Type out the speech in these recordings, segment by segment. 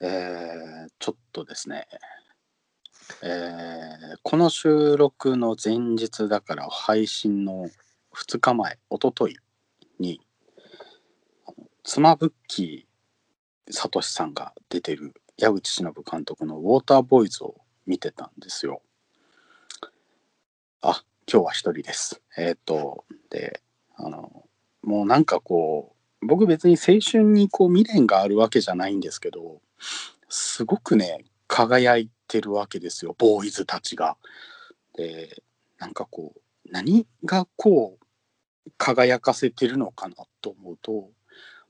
えー、ちょっとですね、えー、この収録の前日だから配信の2日前、おとといに、妻ブッキー聡さんが出てる矢口忍監督の「ウォーターボーイズ」を見てたんですよ。あ今日は一人です。えっ、とであのもうなんかこう僕別に青春にこう未練があるわけじゃないんですけどすごくね輝いてるわけですよボーイズたちが。でなんかこう何がこう輝かせてるのかなと思うと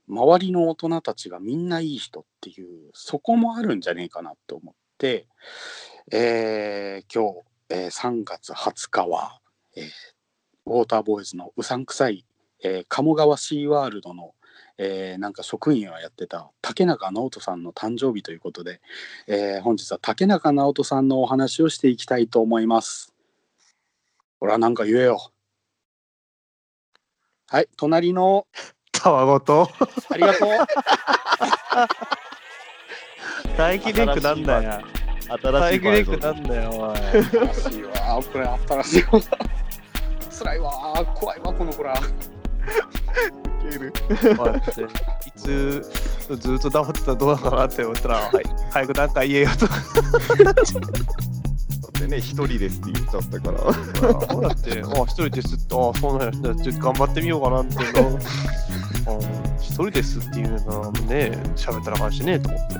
周りの大人たちがみんないい人っていうそこもあるんじゃねえかなと思って、えー今日、えー3月20日は、えーウォーターボーイズのうさんくさい、えー鴨川シーワールドの、えーなんか職員をやってた竹中直人さんの誕生日ということで、えー本日は竹中直人さんのお話をしていきたいと思います。ほら、なんか言えよ。はい、隣の、たわごと。ありがとう。待機レックなんだよ。新しいバージョン。なんだよおい。新しいわ。これ新しい。わ辛いわ。怖いわこの子ら。おいっていつずっと黙ってたらどうなのかなって思ったら、はい、早くなんか言えよとだってね、一人ですって言っちゃったから。そうだって、あ一人ですって、あそうなんや、じゃあちょっと頑張ってみようかなっていうの。あ一人ですっていうのはね、喋ったらあかんしねと思って。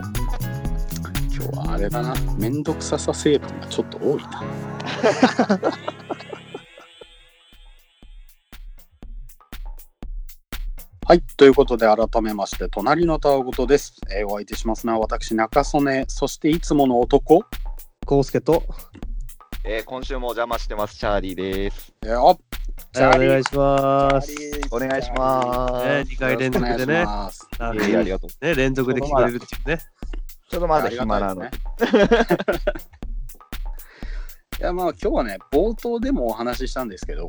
今日はあれだなめんどくささ成分がちょっと多いなはいということで改めまして隣のたわごとです、えーお相手しますのは私中曽根そしていつもの男コウスケと、えー今週もお邪魔してます、チャーリーです。えーおチャーリーお願いします。お願いします。ね、2回連続でねあいやいやありがとう。ね連続で聞かれるっていうね。ちょっとまだ暇なの。ね いやまあ今日はね冒頭でもお話ししたんですけど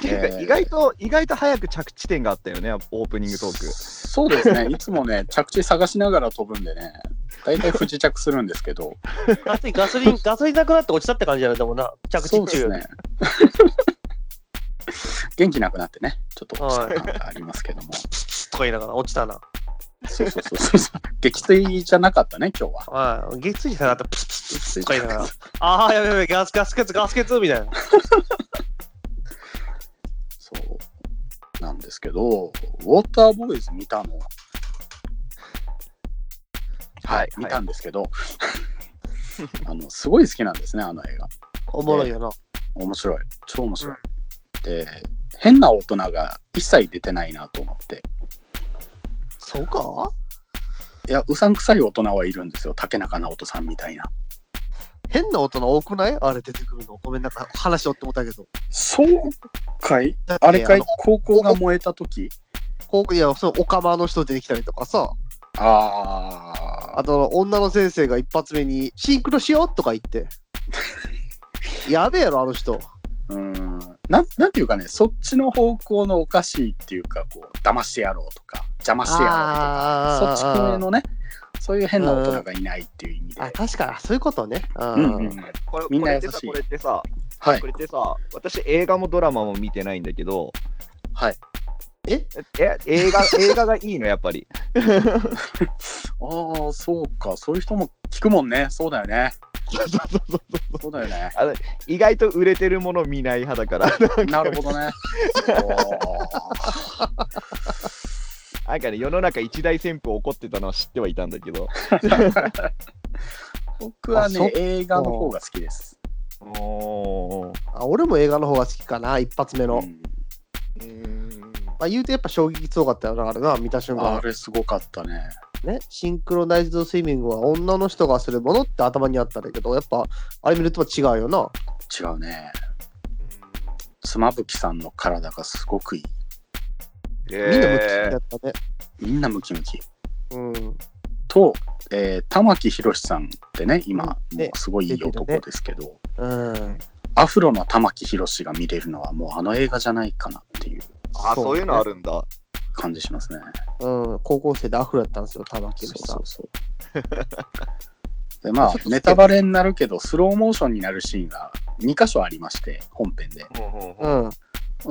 ていうかえー意外と、意外と早く着地点があったよね、オープニングトーク。そうですね、いつもね、着地探しながら飛ぶんでね、大体不時着するんですけど、あとガソリン、ガソリンなくなって落ちたって感じじゃないでもな、着地中。そうですね。元気なくなってね、ちょっと落ちた感がありますけども、とか言いながら落ちたな。そうそうそうそう、撃墜じゃなかったね、今日は。はい。月水じゃなかったらプスプスプスとか言いながら、ああ、やべやべ、ガスガスケツ、ガスケツみたいな。なんですけど、ウォーターボーイズ見たの？はい、見たんですけど、あのすごい好きなんですね、あの映画。おもろいよな。面白い、超面白い。で、変な大人が一切出てないなと思って。そうか？いや、うさんくさい大人はいるんですよ。竹中直人さんみたいな。変な大人多くない？あれ出てくるの。ごめんなんか話をって思ったけど。そうかい？あれかい？の高校が燃えた時？こういや、そう、オカマの人出てきたりとかさ、ああと女の先生が一発目にシンクロしようとか言って。やべえやろ、あの人。ーうん。なんなんていうかねそっちの方向のおかしいっていうかこう騙してやろうとか邪魔してやろうとかあそっち系のねそういう変な大人がいないっていう意味で。あ、確かに、そういうことね。うん。うんうんこれみんな優しい。これってさ、はい。これってさ、私映画もドラマも見てないんだけど、はい。え？え、映画、映画がいいの、やっぱり？ああそうか。そういう人も聞くもんね。そうだよね。そうだよね。意外と売れてるもの見ない派だから。なるほどね なんかね、世の中一大旋風起こってたのは知ってはいたんだけど。僕はね映画の方が好きです、おー。あ俺も映画の方が好きかな、一発目の。うんまあ、言うとやっぱ衝撃強かったよな、あれな、見た瞬あ間。れすごかったねね、シンクロナイズドスイミングは女の人がするものって頭にあったんだけど、やっぱあれ見ると違うよな。違うね妻夫木さんの体がすごくいいみんなムキえだったね。みんなムキムキうん。と、えー玉木宏さんってね今、うんねもうすごいいい男ですけど、うん。アフロの玉木宏が見れるのはもうあの映画じゃないかなっていうあ、そういうのあるんだ。感じしますね。うん、高校生でアフロやったんですよ、玉木そう宏さんそう。そうでまあネタバレになるけどスローモーションになるシーンが2箇所ありまして本編でうん。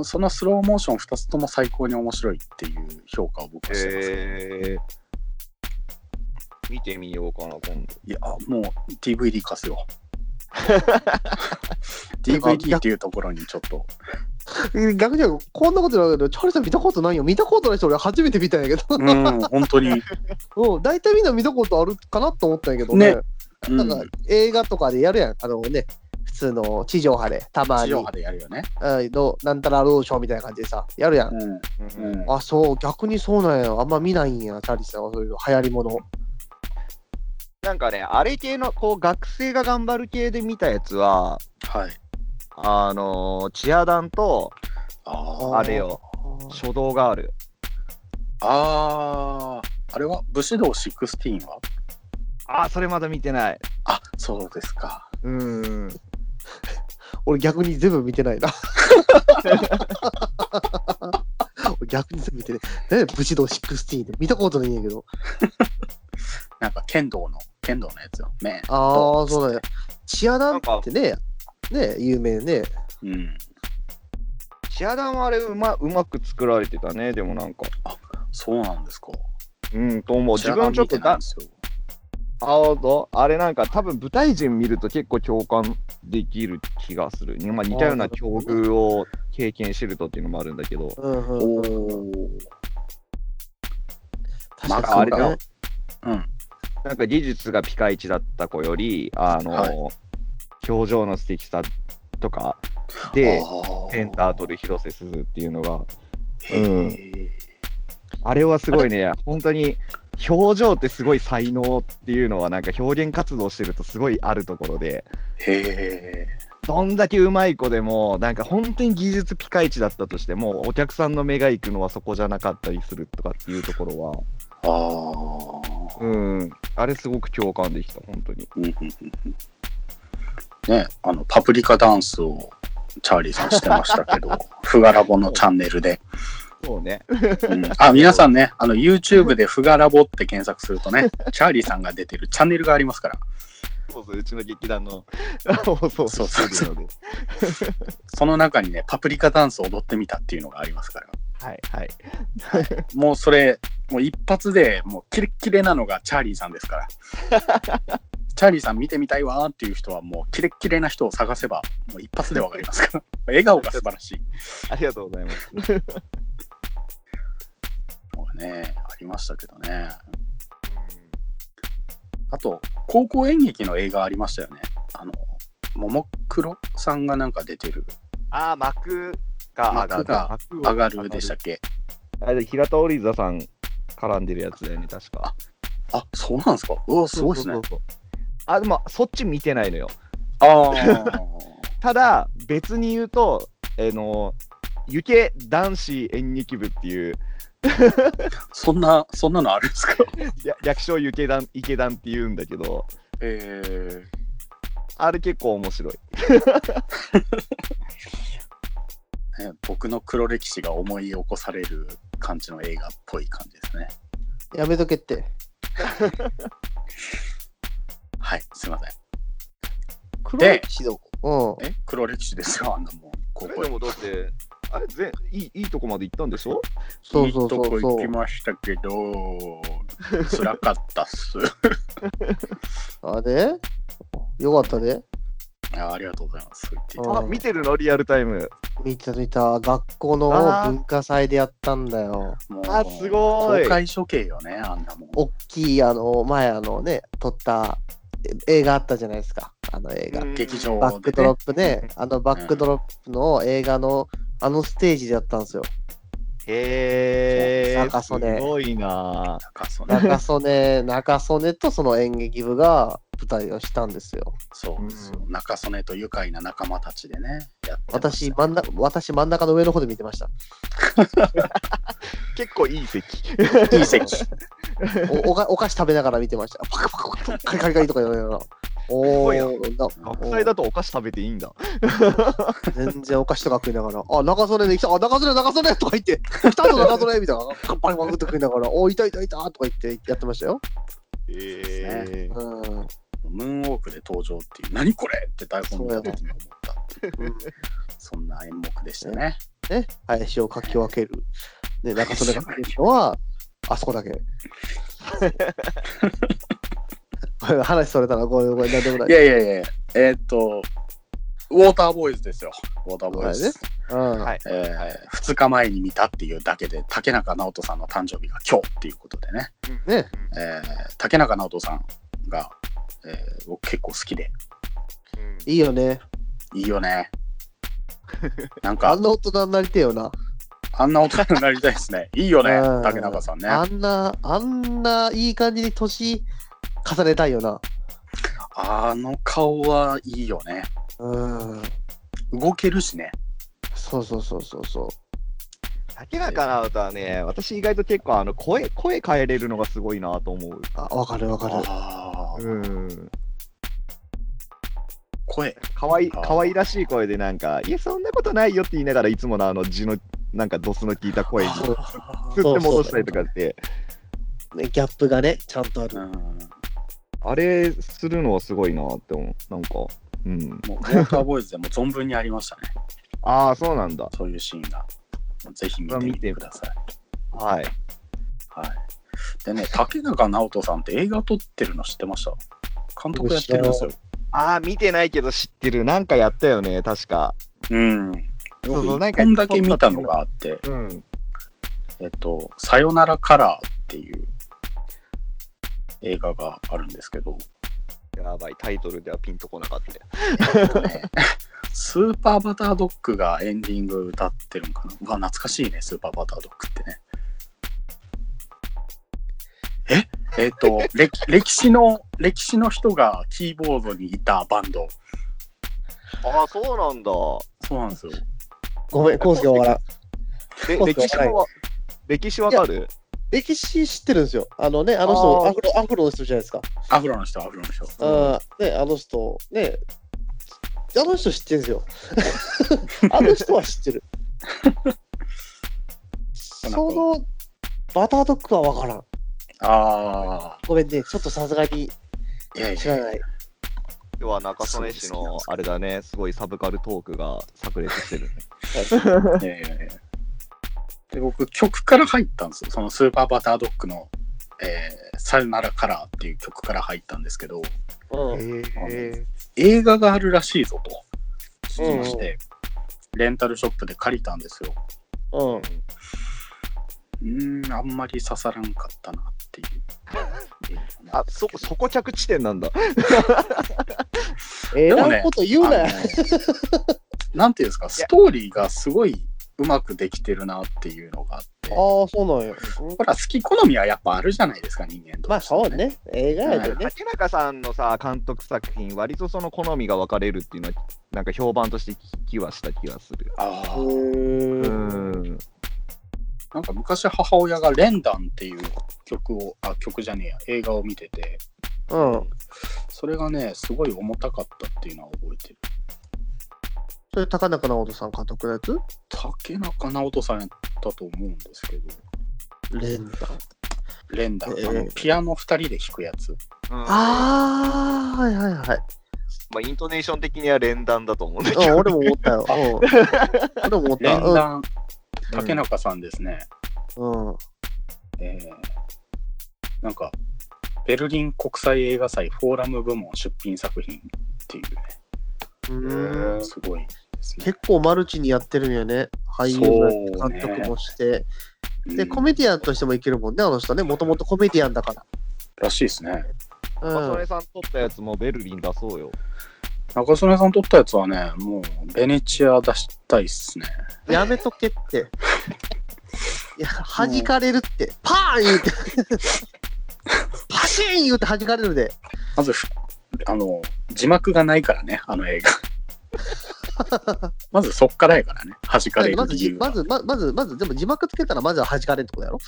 そのスローモーション2つとも最高に面白いっていう評価を僕はしてます、へえ。見てみようかな、今度。いやもう DVD 貸すよ DVD っていうところにちょっと逆にこんなことないけど、チャーリーさん見たことないよ。見たことない人、俺初めて見たんやけど。うん本当に、うん、大体みんな見たことあるかなと思ったんやけどね。ねうん、なんか映画とかでやるやん。あのね、普通の地上波で、たまに地上、波でやるよね。うんのなんたらローションみたいな感じでさ、やるやん。うんうんあ、そう、逆にそうなんや。あんま見ないんや、チャーリーさんはそういう流行りもの。なんかね、あれ系の、こう、学生が頑張る系で見たやつは、はい。あのーチアダンとああれよ、書道がある。あーあれは武士道16は？あ、それまだ見てない。あそうですか。うん。俺逆に全部見てないな。俺逆に全部見てない。ね、武士道16で見たことないんやけど。なんか剣道の剣道のやつよ。ね。ああ、そう？なんや。チアダンってね、ね、有名ね。うん。チアダンはあれうま、うまく作られてたね、でもなんか。そうなんですか。うん、と思う。自分ちょっとだ知らないんで、すよあとあれなんか多分舞台人見ると結構共感できる気がする。まあ、似たような境遇を経験してるとっていうのもあるんだけど。うんうんおうん。お。確かあれだね。うん。なんか技術がピカイチだった子より、あの、はい表情の素敵さとかで、あペンター取る広瀬すずっていうのが、へーあれはすごいね、本当に表情ってすごい才能っていうのは、なんか表現活動してるとすごいあるところで、へえ。どんだけうまい子でも、なんか本当に技術ピカイチだったとしても、お客さんの目が行くのはそこじゃなかったりするとかっていうところは、ああ。うん、あれすごく共感できた、本当に。うんうんうんうんね、あの、パプリカダンスをチャーリーさんしてましたけど、フガラボのチャンネルで。そうね。うんあ、皆さんね、あの、YouTube でフガラボって検索するとね、チャーリーさんが出てるチャンネルがありますから、そうそう、うちの劇団の放送そうそうしてるので。その中にね、パプリカダンスを踊ってみたっていうのがありますから。はいはい。もうそれ、もう一発でもうキレッキレなのがチャーリーさんですから。チャーリーさん見てみたいわーっていう人はもうキレッキレな人を探せばもう一発でわかりますから。笑顔が素晴らしい。ありがとうございます。ね、ありましたけどね。あと、高校演劇の映画ありましたよね。あの、ももクロさんがなんか出てる、ああ、幕が上がる。上がるでしたっけ？あれ、平田織座さん絡んでるやつだよね、確か。あ、そうなんですか？うわ、すごいですねあ、でも、そっち見てないのよ。ああ。ただ、別に言うと、あの、ゆけ男子演劇部っていう、そんな、そんなのあるんですか？や略称ゆけ団、池団って言うんだけど、えあれ結構面白い。僕の黒歴史が思い起こされる感じの映画っぽい感じですね。やめとけって。はい、すいません。黒歴史の。うん。え？黒歴史ですよ、あんなもん。高校でもだって、あれぜいい、いいとこまで行ったんでしょ？そうそういいとこそうそう。行きましたけど、辛かったっす。あれよかったで。いやありがとうございます。そう言っていただいあ、見てるの？リアルタイム。見た見た。学校のあー文化祭でやったんだよ。てもうあすごい公開処刑よね、あんなもん。大きい、あの、前、あのね、撮ったえ映画あったじゃないですか。あの映画。劇場バックドロップね。ね、あのバックドロップの映画のあのステージでやったんですよ。へー、す中曽根ごいななんかその中曽根、中曽根とその演劇部が舞台をしたんですよ。そうですよ。中曽根と愉快な仲間たちでね、やってま私した真ん中、私真ん中の上の方で見てました。結構いい席。いい席。おおかお菓子食べながら見てました。パカパカパカカリカリカリとか言われながら。おお、な学祭だとお菓子食べていいんだ。全然お菓子とか食いながら、あ、中曽根で来た、あ、中曽根、中曽根とか言って、来たぞ、中曽根みたいな、カッパリマグって食いながら、お、いたいたいたとか言ってやってましたよ。えーうん。ムーンウォークで登場っていう、何これって台本見た時に思ったっていう、うんそんな演目でしたね。ね、林をかき分ける。ね、中曽根が書けるのは、あそこだけ。話それたら、これ、これ、なんでもないい。やいやいや、えーっと、ウォーターボーイズですよ。ウォーターボーイズ。うん。はいえー、2日前に見たっていうだけで、竹中直人さんの誕生日が今日っていうことでね、ね、えー、竹中直人さんが、えー、僕結構好きで、いいよね。いいよね。なんあかん、な大人になりてえよな。あんな大人になりたいですね。いいよねうん、竹中さんね。あんな、あんないい感じに年重ねたいよな。あの顔はいいよね。うん。動けるしね。そうそうそうそうそう。竹中直人はね、私意外と結構あの声、声変えれるのがすごいなと思う。あ、わかるわかる。ああ、うん。声。かわいい、あーかわいらしい声でなんか、いや、そんなことないよって言いながらいつものあの字の、なんかドスの効いた声に、そう振って戻したりとかって、ね、ギャップがね、ちゃんとある。うんあれするのはすごいなって思う。なんか、うん。もうウォーターボーイズでも存分にありましたね。ああ、そうなんだ。そういうシーンが。ぜひ見てみてください。はい。はい。でね、竹中直人さんって映画撮ってるの知ってました？監督やってるんですよ。ああ、見てないけど知ってる。なんかやったよね、確か。うん。そうそう僕一本だけ見たのがあって、うん。えっと、さよならカラーっていう映画があるんですけど、やばい、タイトルではピンとこなかった スーパーバタードッグがエンディング歌ってるんかな。うわ、懐かしいね、スーパーバタードッグってね。え？えっと 歴、歴史の、歴史の人がキーボードにいたバンド。ああ、そうなんだ。そうなんですよ。ごめん、コウスケは笑でそう歴史は、歴史わかる？歴史知ってるんですよ。あのね、あの人、アフロ、アフロの人じゃないですか。アフロの人、アフロの人。ああ、ね、あの人、ね、あの人知ってるんですよ。あの人は知ってる。その、バタードッグはわからん。あごめんね、ちょっとさすがに知らない。要は中曽根市のあれだね、すごいサブカルトークが炸裂してるね。いやいやいやで、僕、曲から入ったんですよ。そのスーパーバタードッグの、えー、さよならカラーっていう曲から入ったんですけど、うん。へ映画があるらしいぞと聞きまして、レンタルショップで借りたんですよ。うん。うーん、あんまり刺さらんかったなっていう。あ、そこ、そこ着地点なんだ。ええでもねなこと言うなよ。なんていうんですか、ストーリーがすごいうまくできてるなっていうのがあって、ああ、そうなんや。ほら、好き好みはやっぱあるじゃないですか、人間と。まあそう。ね。映画やでね。竹中さんのさ、監督作品、割とその好みが分かれるっていうのは、なんか評判として聞きはした気がする。ああ。なんか昔母親がレンダンっていう曲を、あ、曲じゃねえや、映画を見てて、うん。それがね、すごい重たかったっていうのは覚えてる。それ、高中直人さん監督のやつ？竹中直人さんやったと思うんですけど、連弾。レンダン、えーピアノ2人で弾くやつ。ああ、はいはいはい。まあ、イントネーション的には連弾だと思うんだけうん、ど。俺も思ったよ。うん。俺も思った。連弾、竹中さんですね。うん。うん。えーなんか、ベルリン国際映画祭フォーラム部門出品作品っていうね、うーんすごいですね。結構マルチにやってるんよね。俳優も監督もして。で、うんコメディアンとしてもいけるもんね、あの人ね。もともとコメディアンだから。らしいですね。うん中曽根。さん撮ったやつもベルリン出そうよ。中曽根さん撮ったやつはね、もうベネチア出したいっすね。やめとけって。いや、弾かれるって。パーン言うて。パシーン言うて弾かれるで。まずふ、あの、字幕がないからね、あの映画。まずそっからやからね、弾かれるまずじ、理由が。まず、ままず、まず、でも字幕つけたらまずは弾かれるってことやろ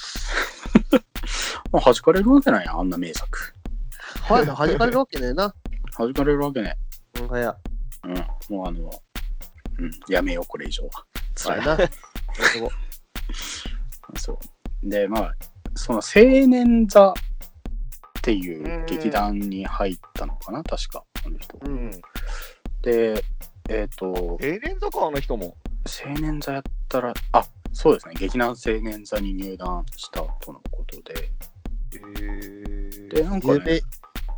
まあ、弾かれるわけないやん、あんな名作。はい、弾かれるわけねえな。弾かれるわけね。うん、はや。うん、もうあの、うん、やめよう、これ以上は。辛いはいな。そう。で、まあ、その青年座っていう劇団に入ったのかな、確か、あの人。うん。で、えっ、と、青年座か、あの人も。青年座やったら、あそうですね、劇団青年座に入団したとのことで、で、なんか有ね名、、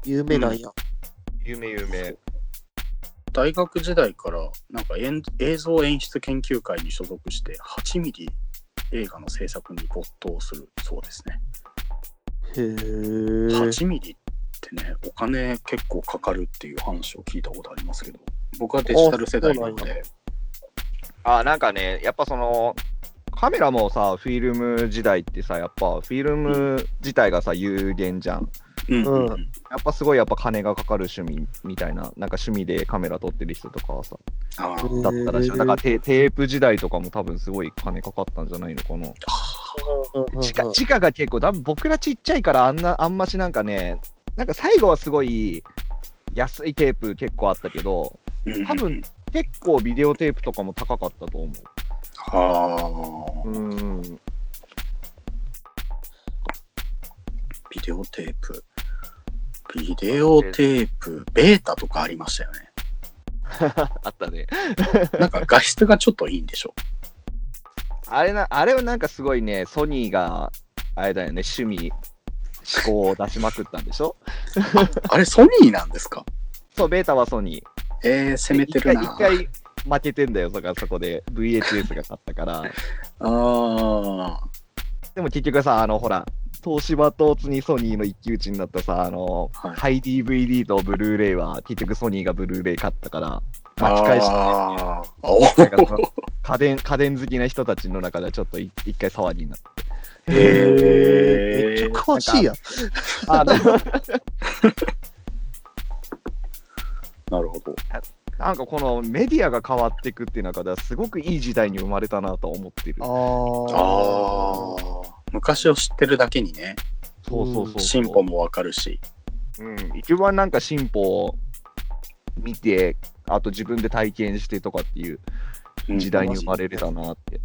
有名なんや。有名有名。大学時代から、なんか演映像演出研究会に所属して、8ミリ映画の制作に没頭するそうですね。へえ。8ミリってね、お金結構かかるっていう話を聞いたことありますけど、僕はデジタル世代なんで、あ、なんかね、やっぱその、カメラもさ、フィルム時代ってさ、やっぱフィルム自体がさ、有限じゃん。うんうんやっぱすごいやっぱ金がかかる趣味みたいな、なんか趣味でカメラ撮ってる人とかはさ、だったらしい。だからテテープ時代とかも多分すごい金かかったんじゃないのかな。地下地下が結構、多分僕らちっちゃいからあんな、あんましなんかね、なんか最後はすごい安いテープ結構あったけど、うん多分結構ビデオテープとかも高かったと思はあ、う。うん。ビデオテープ。ビデオテープ、ベータとかありましたよね。あったね。なんか画質がちょっといいんでしょ。あれな、あれはなんかすごいね、ソニーが、あれだよね、趣味、思考を出しまくったんでしょ？あれソニーなんですか？そう、ベータはソニー。えー、攻めてるな。一回、負けてんだよ、そこそこで VHS が勝ったから。ああ。でも結局さ、あの、ほら、東芝とツニソニーの一騎打ちになったさ、あの、はいハイ DVD とブルーレイは結局ソニーがブルーレイ勝ったから、巻き返して、あーおなんかそのー家電、家電好きな人たちの中ではちょっとい一回騒ぎになって。へーめっちゃ詳しいやん。あ なるほど。なんかこのメディアが変わっていくっていう中ではすごくいい時代に生まれたなと思ってる。ああ。昔を知ってるだけにね、そうそうそうそう。進歩もわかるし。うん、一番なんか進歩を見て、あと自分で体験してとかっていううん時代に生まれれたなって。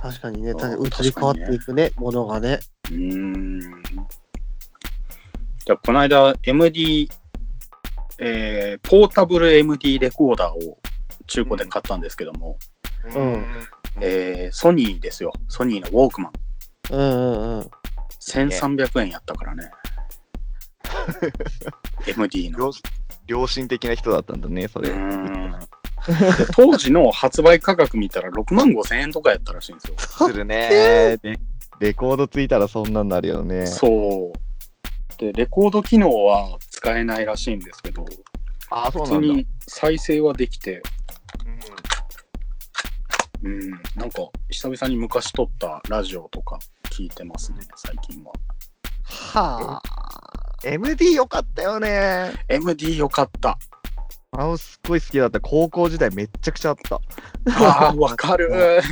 確かにね、確かに移り変わっていくね、ものがね。うーん。じゃあ、この間、MD、えーポータブル MD レコーダーを中古で買ったんですけども、うんえーソニーですよ。ソニーのウォークマン。うんうんうん。1300円やったからね。MD の。良良心的な人だったんだね、そうれ。当時の発売価格見たら6万5千円とかやったらしいんですよ。するねレ。レコードついたらそんなんなるよね。そう。で、レコード機能は使えないらしいんですけど、あ、そうなんだ。普通に再生はできて、うん、なんか久々に昔撮ったラジオとか聞いてますね、最近は。はあ。MD よかったよね。MD よかった。あのすっごい好きだった。高校時代めっちゃくちゃあった。ああ、わかる。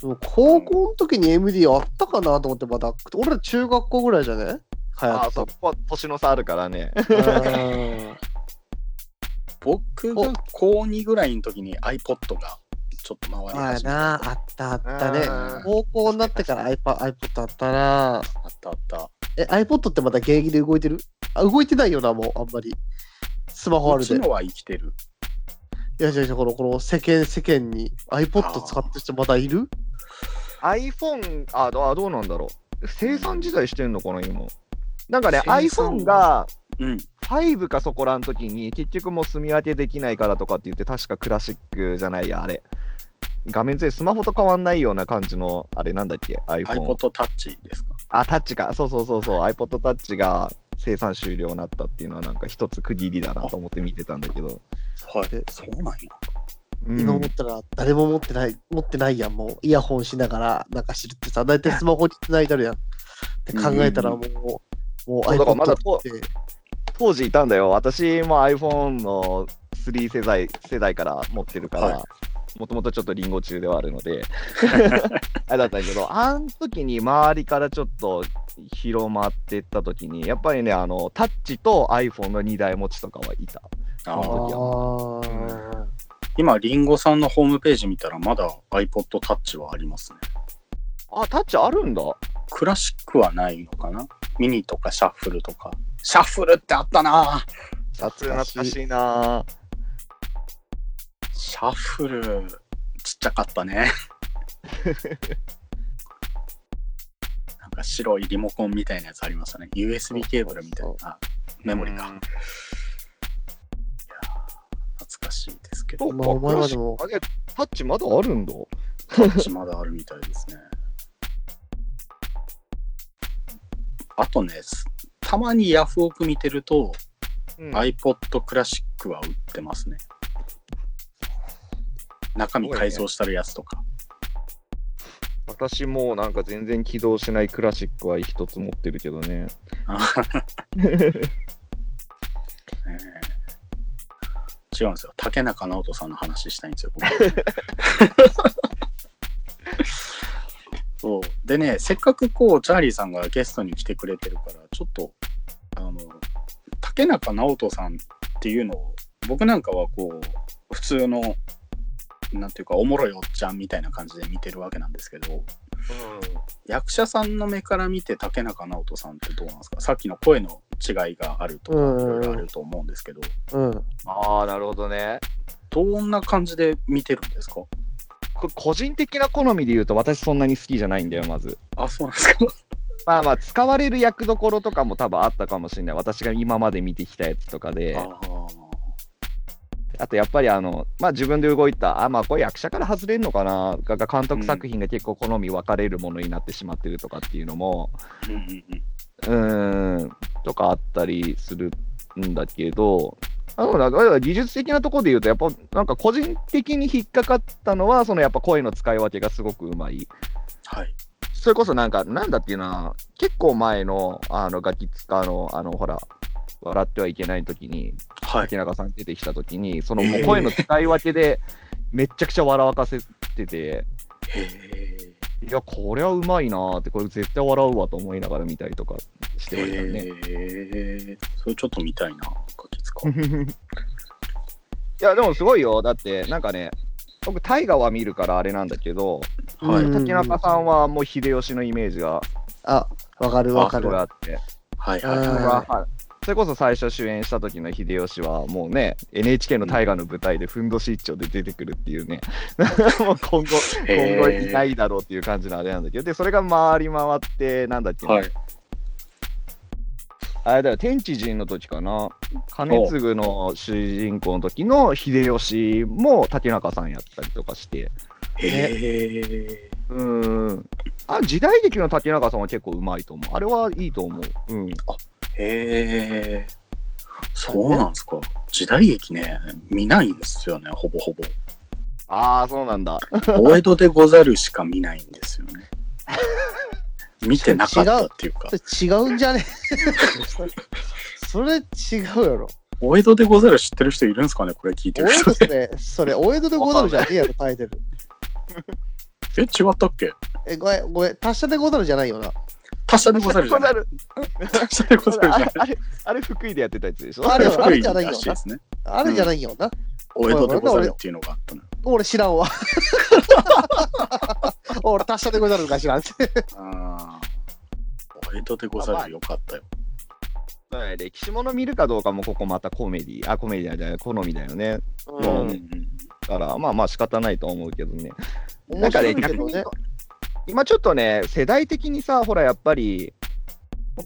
高校の時に MD あったかなと思って、まだ。俺ら中学校ぐらいじゃね？流行あ、ったそこは年の差あるからね。の。僕が高2ぐらいの時に iPod がちょっと回りまあ始めた。な、あったあったねうん。高校になってから iPod, iPod あったな。あったあった。え、iPod ってまた現役で動いてる？あ、動いてないよな、もう、あんまり。スマホあるで。こっちのは生きてる。いや、じゃあ、この、この世間、世間に iPod 使ってる人まだいる？iPhone、あ、どあどうなんだろう。生産時代してんのかな、今。なんかね、iPhone がうん。5かそこらの時に、結局もう住み分けできないからとかって言って、確かクラシックじゃないや、あれ。画面全スマホと変わんないような感じの、あれなんだっけ ?iPhone。iPod Touch ですか？あ、タッチか。そうそうそうそう。iPod Touch が生産終了になったっていうのは、なんか一つ区切りだなと思って見てたんだけど。はいえ。そうなんや。うん。今思ったら誰も持ってない、持ってないやん、もう。イヤホンしながらなんか知るってさ、大体スマホに繋いでるやん。って考えたらもう、もうそうだからまだ iPod って、当時いたんだよ。私も iPhone の3世代世代から持ってるから、はもともとちょっとリンゴ中ではあるので、あれだったんだけど、あの時に周りからちょっと広まってった時に、やっぱりね、あの、タッチと iPhone の2台持ちとかはいた。ああーあー今、リンゴさんのホームページ見たら、まだ iPod Touch はありますね。あ、タッチあるんだ。クラシックはないのかな？ミニとかシャッフルとか。シャッフルってあったな懐かしいなシャッフル、ちっちゃかったね。なんか白いリモコンみたいなやつありましたね。USB ケーブルみたいな。あメモリかですけど。まあお前はでもクあれ、タッチまだあるんだ。タッチまだあるみたいですね。あとね、すたまにヤフオク見てると、うん iPod クラシックは売ってますね。中身改造してるやつとか。私もなんか全然起動しないクラシックは一つ持ってるけどね。え え違うんですよ。竹中直人さんの話したいんですよ。僕 そうでね、せっかくこう、チャーリーさんがゲストに来てくれてるから、ちょっと、あの、竹中直人さんっていうのを、僕なんかはこう、普通の、なんていうか、おもろいおっちゃんみたいな感じで見てるわけなんですけど、役者さん。の目から見て竹中直人さん。ってどうなん。ですかさっきの声の違いがあるとか、あると思うん。ですけど、うん。ああ、なるほどね。どん。な感じで見てるん。ですかこれ個人的な好みで言うと私そん。なに好きじゃないん。だよ、まず。あ、そうなん。ですかまあまあ、使われる役どころとかも多分あったかもしれない。私が今まで見てきたやつとかで。ああとやっぱりあの、まあ自分で動いた、あ、まあこれ役者から外れるのかな、がが監督作品が結構好み分かれるものになってしまってるとかっていうのも、ーうんうんとかあったりするんだけど、あのなんか技術的なところで言うと、やっぱなんか個人的に引っかかったのは、そのやっぱ声の使い分けがすごくうまい。はい。それこそなんか、なんだっていうな、結構前の、あの、ガキ使の、あの、ほら、笑ってはいけない時に、はい。竹中さん出てきた時に、そのもう声の使い分けで、めっちゃくちゃ笑わかせてて。いや、これはうまいなーって、これ絶対笑うわと思いながら見たりとかしてましたね。へえ。それちょっと見たいな、ガキ使。いや、でもすごいよ。だって、なんかね、僕、大河は見るからあれなんだけど、はいうん竹中さんはもう秀吉のイメージがあ、わかるわかるすごい。あって、はいはいそれこそ最初主演した時の秀吉はもうね、NHK の大河の舞台でふんどし一丁で出てくるっていうね、もう今後、い。今後いないだろうっていう感じのあれなんだけど、で、それが回り回って、なんだっけな、はい。あれだよ、天地人の時かな、兼次の主人公の時の秀吉も竹中さんやったりとかして、へえ。うーん。あ、時代劇の竹中さんは結構うまいと思う。あれはいいと思う。うん。へえ。そうなんですか。時代劇ね、見ないんですよね、ほぼほぼ。ああ、そうなんだ。お江戸でござるしか見ないんですよね。見てなかったっていうか違うんじゃね？それ違うやろ。お江戸でござる知ってる人いるんですかね、これ聞いておる人江戸。で、それ、お江戸でござるじゃねえやろ、タイトル。え、違ったっけ？え、ごめん、ごめん、達者でござるじゃないよな。達者でござるじゃでござるじゃない。あれ、あれ、福井でやってたやつでしょあれは福井じゃないよらしいですね。あれじゃないよな。お江戸でござるっていうのがあったの。俺知らんわ。俺、達者でござるか知らんって。ああ。お江戸でござるよかったよ。はい歴史もの見るかどうかもここまたコメディ、あ、コメディじゃない、好みだよね。ううんんだから、まあまあ仕方ないと思うけどね。な面んかね、白いけどね。今ちょっとね、世代的にさ、ほらやっぱり、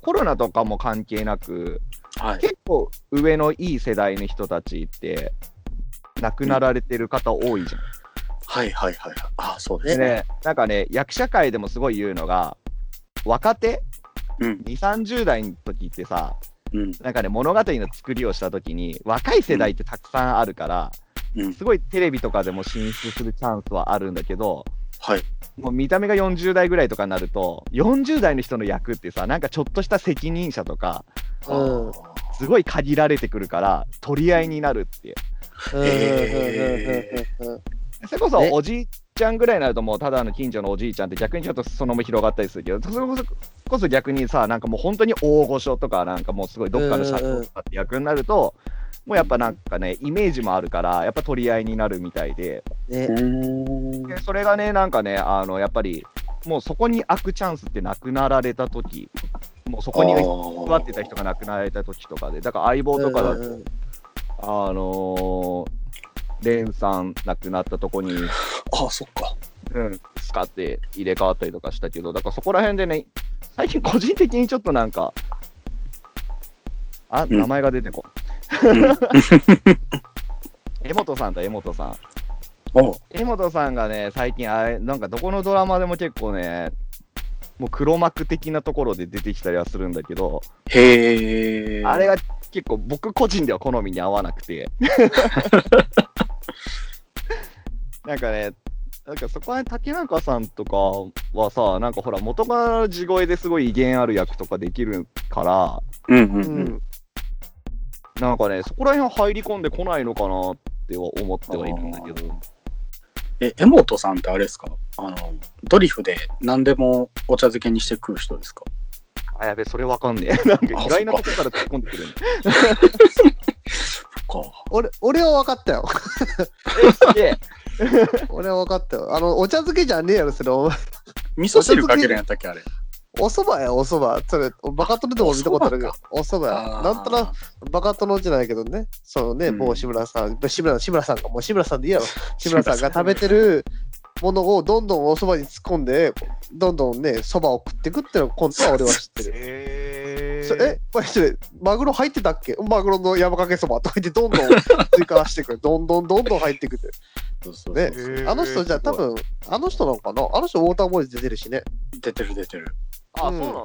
コロナとかも関係なく、はい。結構上のいい世代の人たちって、亡くなられてる方多いじゃん。はいはいはい。ああ、そうですでね。ね、なんかね、役者界でもすごい言うのが、若手、うん。2、30代の時ってさ、うん。なんかね、物語の作りをした時に、若い世代ってたくさんあるから、うん。すごいテレビとかでも進出するチャンスはあるんだけど、はい。もう見た目が40代ぐらいとかになると、40代の人の役ってさ、なんかちょっとした責任者とか、うんあすごい限られてくるから、取り合いになるって。うんうんうんうんうんうんそれこそえ？おじいちゃんぐらいになると、もうただの近所のおじいちゃんって逆にちょっとそのも広がったりするけど、それこそこそ逆にさ、なんかもう本当に大御所とか、なんかもうすごいどっかの社長とかって役になると、もうやっぱなんかね、イメージもあるから、やっぱ取り合いになるみたいで、でそれがね、なんかね、あのやっぱりもうそこに開くチャンスってなくなられたとき、もうそこに座ってた人が亡くなられたときとかで、だから相棒とかだと、うんあのー、レンさん亡くなったとこに、ああ、そっか。うん、使って入れ替わったりとかしたけど、だからそこら辺でね、最近個人的にちょっとなんか、あ、うん。名前が出てこん。うん 江本さんと江本さん。江本さんがね、最近あれ、なんかどこのドラマでも結構ね、もう黒幕的なところで出てきたりはするんだけど、へえ。あれが結構僕個人では好みに合わなくて。なんかね、なんかそこは竹中さんとかはさ、なんかほら、元から地声ですごい威厳ある役とかできるから、うんうんううん。んなんかね、そこら辺入り込んでこないのかなっては思ってはいるんだけど。え、江本さんってあれですか？あの、ドリフで何でもお茶漬けにして食う人ですか？あ、やべ、それわかんねえ。なんか意外なとこから突っ込んでくるね。そっか。俺俺は分かったよ。え、すげえ。俺は分かったよ。あの、お茶漬けじゃねえやろ、それ。味噌汁かけるんやったっけあれ。お蕎麦や、お蕎麦。それ、バカ殿でも見たことあるけど、お蕎麦や。なんとなく、バカ殿じゃないけどね、そのね、うんもう志村さん、志村志村さんが、もう志村さんでいいやろ。志村さんが食べてるものをどんどんお蕎麦に突っ込んで、どんどんね、蕎麦を食ってくっていうのコントは俺は知ってる。えそえ、これそれマグロ入ってたっけ？マグロの山かけそばとか言ってどんどん追加してくる。どんどんどんどん入ってくる。ねあの人じゃあ多分、あの人なのかな？あの人ウォーターボーイズ出てるしね。出てる出てる。あ、そううんなんだ。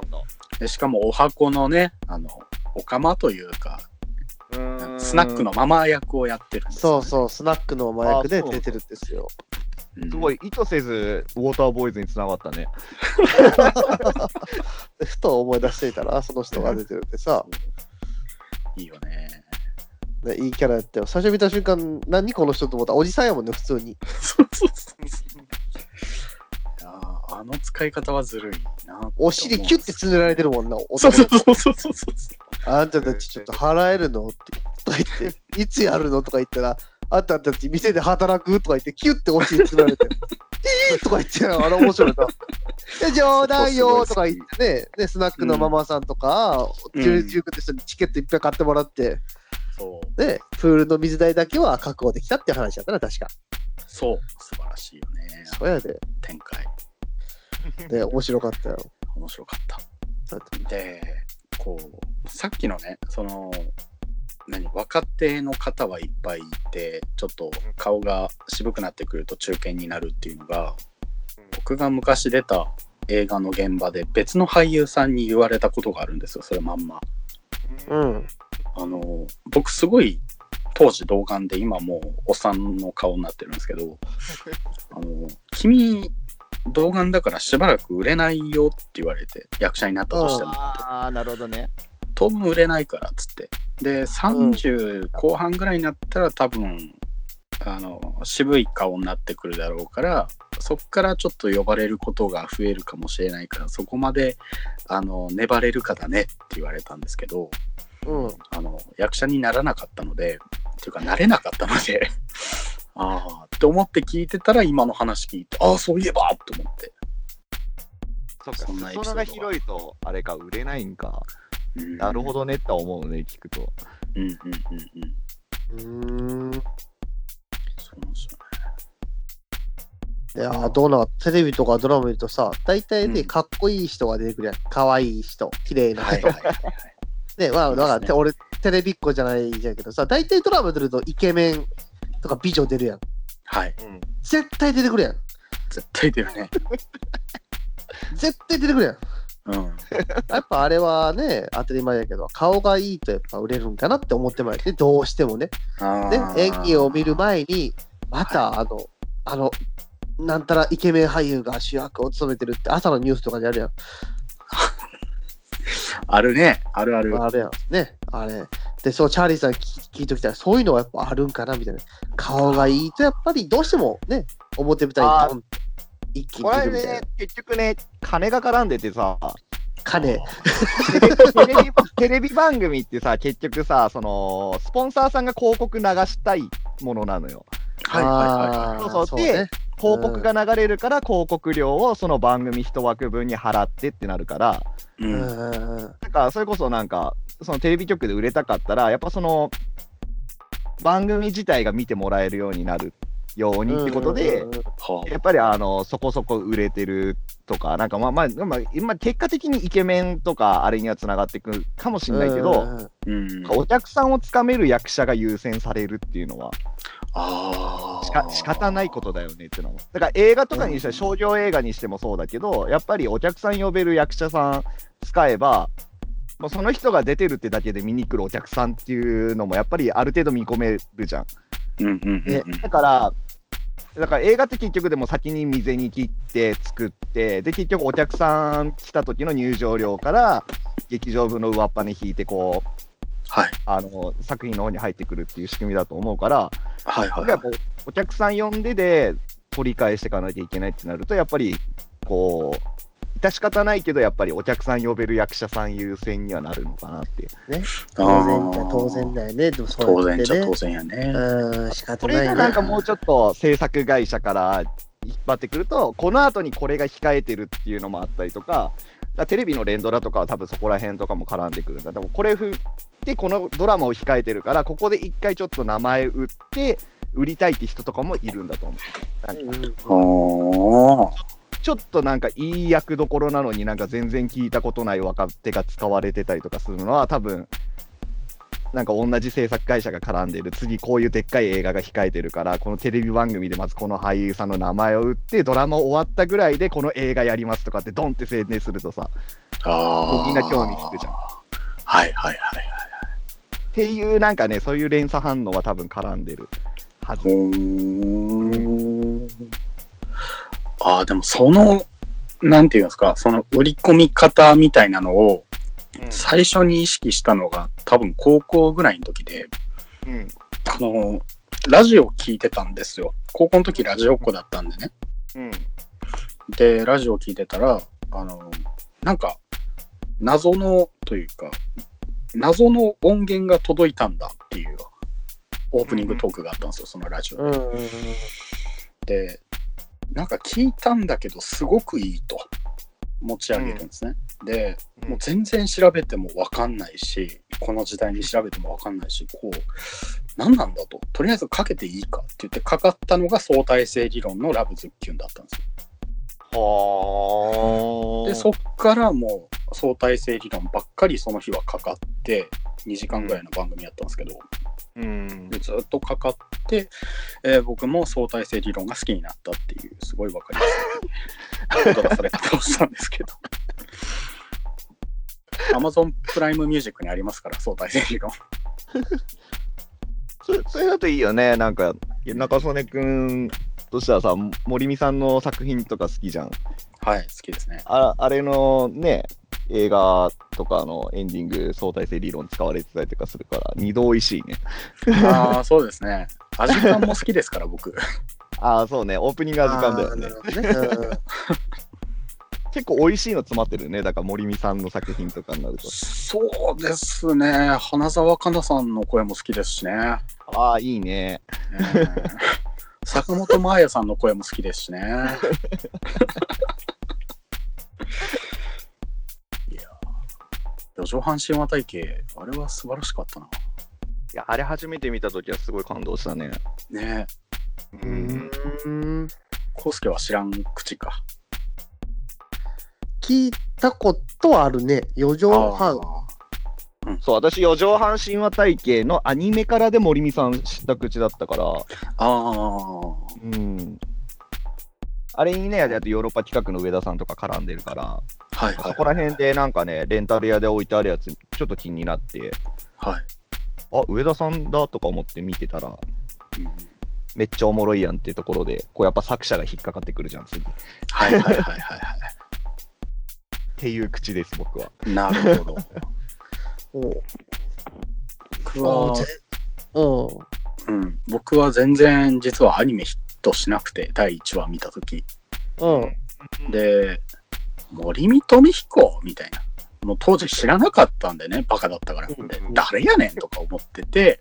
でしかもお箱のね、あの、お釜というか、うーんスナックのママ役をやってるんですよ、ね。そうそう、スナックの麻薬であそう出てるんですよ。うんすごい意図せずウォーターボーイズにつながったね。で ふと思い出していたら、その人が出てるってさ、いいよね。ね、いいキャラやってよ。最初見た瞬間、何この人と思ったらおじさんやもんね、普通に。そうそうそうあの使い方はずるいな。お尻キュッてつねられてるもんな、そうそうそうそうそう。あんたたちちょっと払えるの？って言って、いつやるの？とか言ったら、あんたたち店で働く？とか言って、キュッてお尻つねられて、えー？とか言って、あれ面白いな。で冗談よーとか言ってね、ねスナックのママさんとか、うん中中って人にチケットいっぱい買ってもらって、そう。ね、プールの水代だけは確保できたって話だったな、確か。そう。素晴らしいよね。そうやで。展開。で、面白かったよ。面白かった。で、こう、さっきのね、その、何、若手の方はいっぱいいて、ちょっと顔が渋くなってくると中堅になるっていうのが、僕が昔出た映画の現場で別の俳優さんに言われたことがあるんですよ、それまんま。うん。あの、僕すごい当時童顔で今もうおっさんの顔になってるんですけど、あの、君、童顔だからしばらく売れないよって言われて、役者になったとしても。ああ、なるほどね。当分売れないからっつって。で、30後半ぐらいになったら多分、あの、渋い顔になってくるだろうから、そっからちょっと呼ばれることが増えるかもしれないから、そこまで、あの、粘れるかだねって言われたんですけど、うん。あの、役者にならなかったので、っていうか、なれなかったので、ああ、って思って聞いてたら、今の話聞いて、ああ、そういえばと思って。そっか、そんなエピソード裾野が広いと、あれか、売れないんか。うんなるほ。どねって思うね、聞くと。うんうんうんうん。うーん。いそうなんですよね。やー、どうなの？テレビとかドラマ見るとさ、大体ね、うんかっこいい人が出てくるやん。かわいい人、綺麗な人。はいはいはいはい。ね、まあ、だから、ね俺、テレビっ子じゃないじゃんけどさ、大体ドラマ出るとイケメンとか美女出るやん。はい。うん。絶対出てくるやん。絶対出るね。絶対出てくるやん。うん。やっぱあれはね、当たり前やけど、顔がいいとやっぱ売れるんかなって思ってもらえて、どうしてもね。であー、演技を見る前に、またあの、あの、なんたらイケメン俳優が主役を務めてるって朝のニュースとかであるやん。あるね。あるある。あれやん。ね、あれ。で、そう、チャーリーさん聞聞いときたら、そういうのはやっぱあるんかなみたいな。顔がいいとやっぱりどうしてもね、表舞台に一気にこれ出るみたいなね。、結局ね、金が絡んでてさ、金。テレビテレビテレビ番組ってさ、結局さ、その、スポンサーさんが広告流したいものなのよ。はいはいはいそうそうそうね。広告が流れるから広告料をその番組一枠分に払ってってなるから、うん。なんかそれこそなんか、そのテレビ局で売れたかったら、やっぱその番組自体が見てもらえるようになるようにってことで、やっぱりあのそこそこ売れてるとか、なんかまあまあ、まあ、今結果的にイケメンとかあれにはつながっていくかもしれないけど。お客さんをつかめる役者が優先されるっていうのはああ。しか仕方ないことだよねっていうのも。だから映画とかにしても、商業映画にしてもそうだけど、やっぱりお客さん呼べる役者さん使えば、もうその人が出てるってだけで見に来るお客さんっていうのもやっぱりある程度見込めるじゃん。うんうんうんねうん。だから、だから映画って結局でも先に店に切って作って、で結局お客さん来た時の入場料から劇場部の上っ端に引いてこう、はい。あの作品の方に入ってくるっていう仕組みだと思うから、はいはいはい。お客さん呼んでで取り返していかなきゃいけないってなると、やっぱりこう、致し方ないけど、やっぱりお客さん呼べる役者さん優先にはなるのかなっていう。当然だ当然だよね。でもそ当うやってね然じゃ当。然やね。うん、仕方こないね。れがなんかもうちょっと制作会社から引っ張ってくると、この後にこれが控えてるっていうのもあったりとか、だからテレビの連ドラとかは多分そこら辺とかも絡んでくるんだ。でもこれ振って、このドラマを控えてるから、ここで一回ちょっと名前売って、売りたいって人とかもいるんだと思う。ちょっとなんかいい役どころなのになんか全然聞いたことない若手が使われてたりとかするのは多分なんか同じ制作会社が絡んでる。次こういうでっかい映画が控えてるからこのテレビ番組でまずこの俳優さんの名前を打ってドラマ終わったぐらいでこの映画やりますとかってドンって宣伝するとさみんな興味引くじゃん。はいはいはいはい。っていうなんかねそういう連鎖反応は多分絡んでるはずああ、でもその、なんていうんですか、その売り込み方みたいなのを最初に意識したのが多分高校ぐらいの時で、うんあの、ラジオ聞いてたんですよ。高校の時ラジオっ子だったんでね。うんで、ラジオ聞いてたら、あの、なんか、謎のというか、謎の音源が届いたんだっていうオープニングトークがあったんですよ、そのラジオで。うんうんうんで、なんか聞いたんだけど、すごくいいと持ち上げるんですね。で、うんもう全然調べてもわかんないし、この時代に調べてもわかんないし、こう、何なんだと、とりあえずかけていいかって言ってかかったのが相対性理論のラブズッキュンだったんですよ。はで、そっからもう相対性理論ばっかりその日はかかって、2時間ぐらいの番組やったんですけど、うんでずっとかかって、えー僕も相対性理論が好きになったっていう、すごいわかりやすいことがされ方をしたんですけど。Amazon プライムミュージックにありますから、相対性理論。そそれだといいよね。なんか、中曽根くんとしてはさ、森美さんの作品とか好きじゃん。はい、好きですね。ああれのね、映画とかのエンディング相対性理論使われてたりとかするから、二度美味しいね。ああ、そうですね。味感も好きですから、僕。ああ、そうね、オープニングは時間だよね結構美味しいの詰まってるね。だから森美さんの作品とかになると。そうですね。花澤香菜さんの声も好きですしね。ああ、いいね。えー坂本真綾さんの声も好きですしね。上半身話体系、あれは素晴らしかったな。いや、あれ初めて見たときはすごい感動したね。ねえ、ううんうんコウスケは知らん口か。聞いたことはあるね。4畳半。そう、私、四畳半神話体系のアニメからで森美さん知った口だったから、ああうん。あれにね、あとヨーロッパ企画の上田さんとか絡んでるから、ー、はいはい、そこら辺でなんかね、レンタル屋で置いてあるやつ、ちょっと気になって、はい。あ、上田さんだとか思って見てたら、うんめっちゃおもろいやんっていうところで、こうやっぱ作者が引っかかってくるじゃん、次。っはいはいはいはいは ていう口です、僕は。い。なるほど。お僕はうん。うん、僕は全然実はアニメヒットしなくて、第1話見たとき。うん。で、森見富彦みたいな。もう当時知らなかったんでね、バカだったから。でうん誰やねんとか思ってて、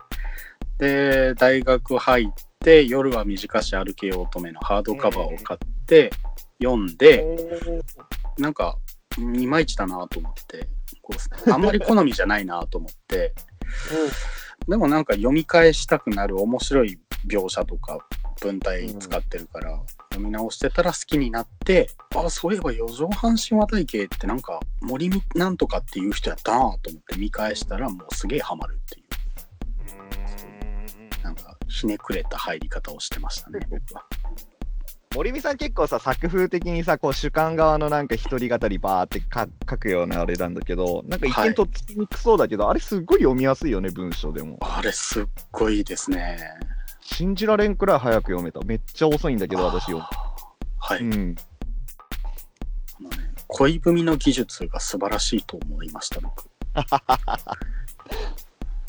で、大学入って夜は短し歩けようとめのハードカバーを買って読んで、なんかいまいちだなと思ってこうあんまり好みじゃないなと思って でもなんか読み返したくなる面白い描写とか文体使ってるから、読み直してたら好きになってあそういえば四畳半神話体系ってなんか森見なんとかっていう人やったなと思って見返したらもうすげえハマるっていうなんかひねくれた入り方をしてましたね 僕は。森美さん結構さ、作風的にさ、こう主観側のなんか一人語りバーってか書くようなあれなんだけど、なんか一はい見とっつきにくそうだけど、あれすっごい読みやすいよね、文章でも。あれすっごいですね。信じられんくらい早く読めた。めっちゃ遅いんだけど、私よ。はい、うん。恋文の技術が素晴らしいと思いました、僕。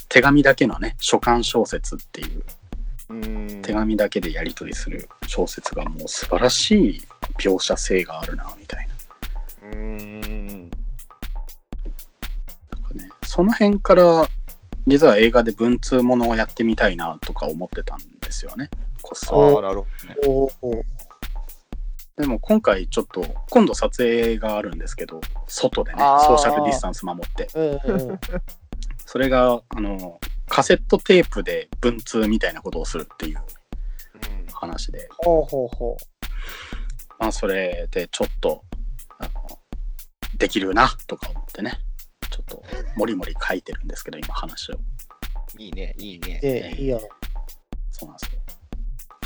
手紙だけのね、書簡小説っていう、うん手紙だけでやり取りする小説がもう素晴らしい描写性があるな、みたいな。うん。なんかね、その辺から、実は映画で文通ものをやってみたいなとか思ってたんですよね。こっそりああ、なるほどね。でも今回ちょっと、今度撮影があるんですけど、外でね、ソーシャルディスタンス守って。うんうんそれが、あの、カセットテープで文通みたいなことをするっていう話で、ほうほうほまあ、それでちょっと、できるな、とか思ってね、ちょっと、もりもり書いてるんですけど、今話を。いいね、いいねう。。ええ、いい。そうなんですよ。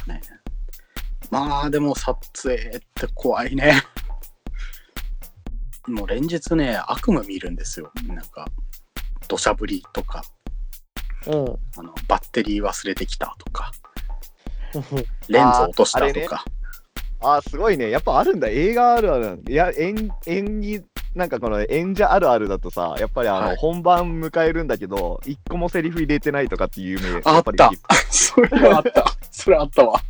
ね。まあ、でも撮影って怖いね。もう連日ね、悪夢見るんですよ。なんか、土砂降りとか、うん。あのバッテリー忘れてきたとか、レンズ落としたとか。ああ、すごいね。やっぱあるんだ。映画あるある。いや、演演技、なんかこの演者あるあるだとさ、やっぱりあの、はい本番迎えるんだけど、一個もセリフ入れてないとかっていう有名あったそれはあった。それあったわ。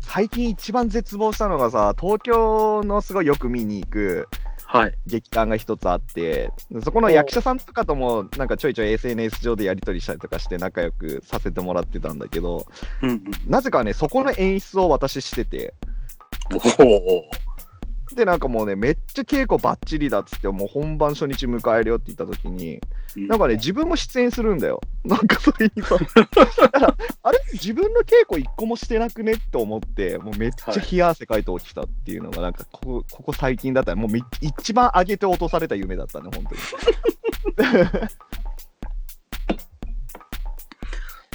最近一番絶望したのがさ、東京のすごいよく見に行くはい。劇団が一つあって、そこの役者さんとかともなんかちょいちょい SNS 上でやり取りしたりとかして仲良くさせてもらってたんだけど、うんうん。なぜかね、そこの演出を私してて、おお。で、なんかもうね、めっちゃ稽古ばっちりだっつって、もう本番初日迎えるよって言った時に、なんかね、自分も出演するんだよ。なんかそれにさ、あれ自分の稽古一個もしてなくねって思って、もうめっちゃ冷や汗かいて起きたっていうのが、なんかここ、ここ最近だったら、もうみ一番上げて落とされた夢だったね、本当に。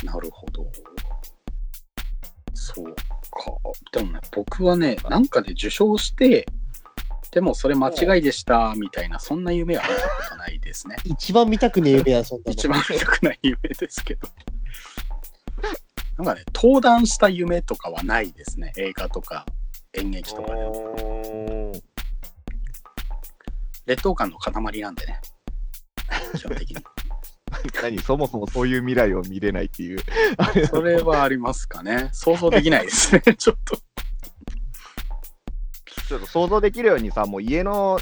なるほど。そうか。でもね、僕はね、なんかで受賞して、でもそれ間違いでしたみたいな、そんな夢は見たことないですね。一番見たくねえ夢や、そんなの。一番見たくない夢ですけど。なんかね、登壇した夢とかはないですね。映画とか演劇とかでも。劣等感の塊なんでね。基本的に。何そもそもそういう未来を見れないっていう。それはありますかね。想像できないですね。ちょっと。ちょっと想像できるようにさ、もう家の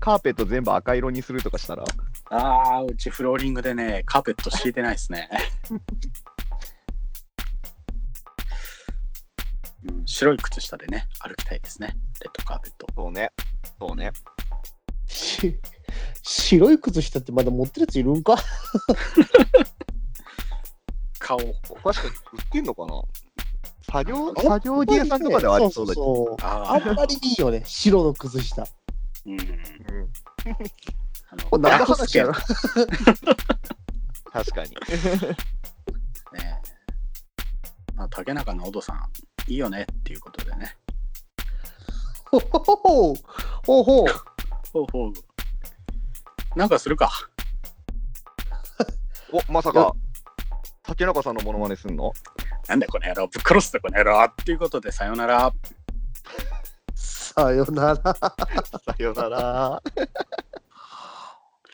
カーペット全部赤色にするとかしたら、ああ、うちフローリングでね、カーペット敷いてないですね。うん、白い靴下でね、歩きたいですね。レッドカーペット。そうね。そうね。し白い靴下ってまだ持ってるやついるんか？顔、確かに売ってんのかな？作業、あ作業着屋さんとかではありそうだけど。ああんまりいいよね、白の靴下。うん。うんこれ何の話やろ？確かに。ね。まあ、竹中直人さん、いいよねっていうことでね。ほほほほほうほう。ほうほう。なんかするか。お、まさか、竹中さんのモノマネすんの？なんだよこの野郎、ぶっ殺すぞこの野郎っていうことで、さよなら。さよなら。さよなら。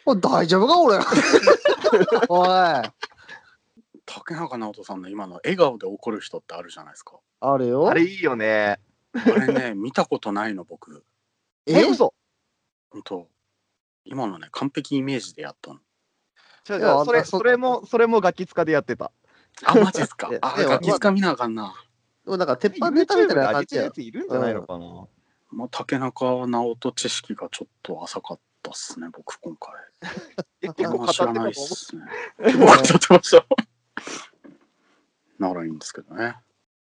お 大丈夫か俺？おい。竹中直人さんの今の笑顔で怒る人ってあるじゃないですか。あれよ？あれいいよね。あれね、見たことないの、僕。え、嘘？本当今のね、完璧イメージでやったの。違う違うそれ、それも、それもガキ使でやってた。あ、マジっすか。あ、ガキ使見なあかんな。でもなんか鉄板ネタみたいな感じや。ついるんじゃないのかな、まあ、竹中直人知識がちょっと浅かったっすね、僕今回。結構 語ってました。ならいいんですけどね。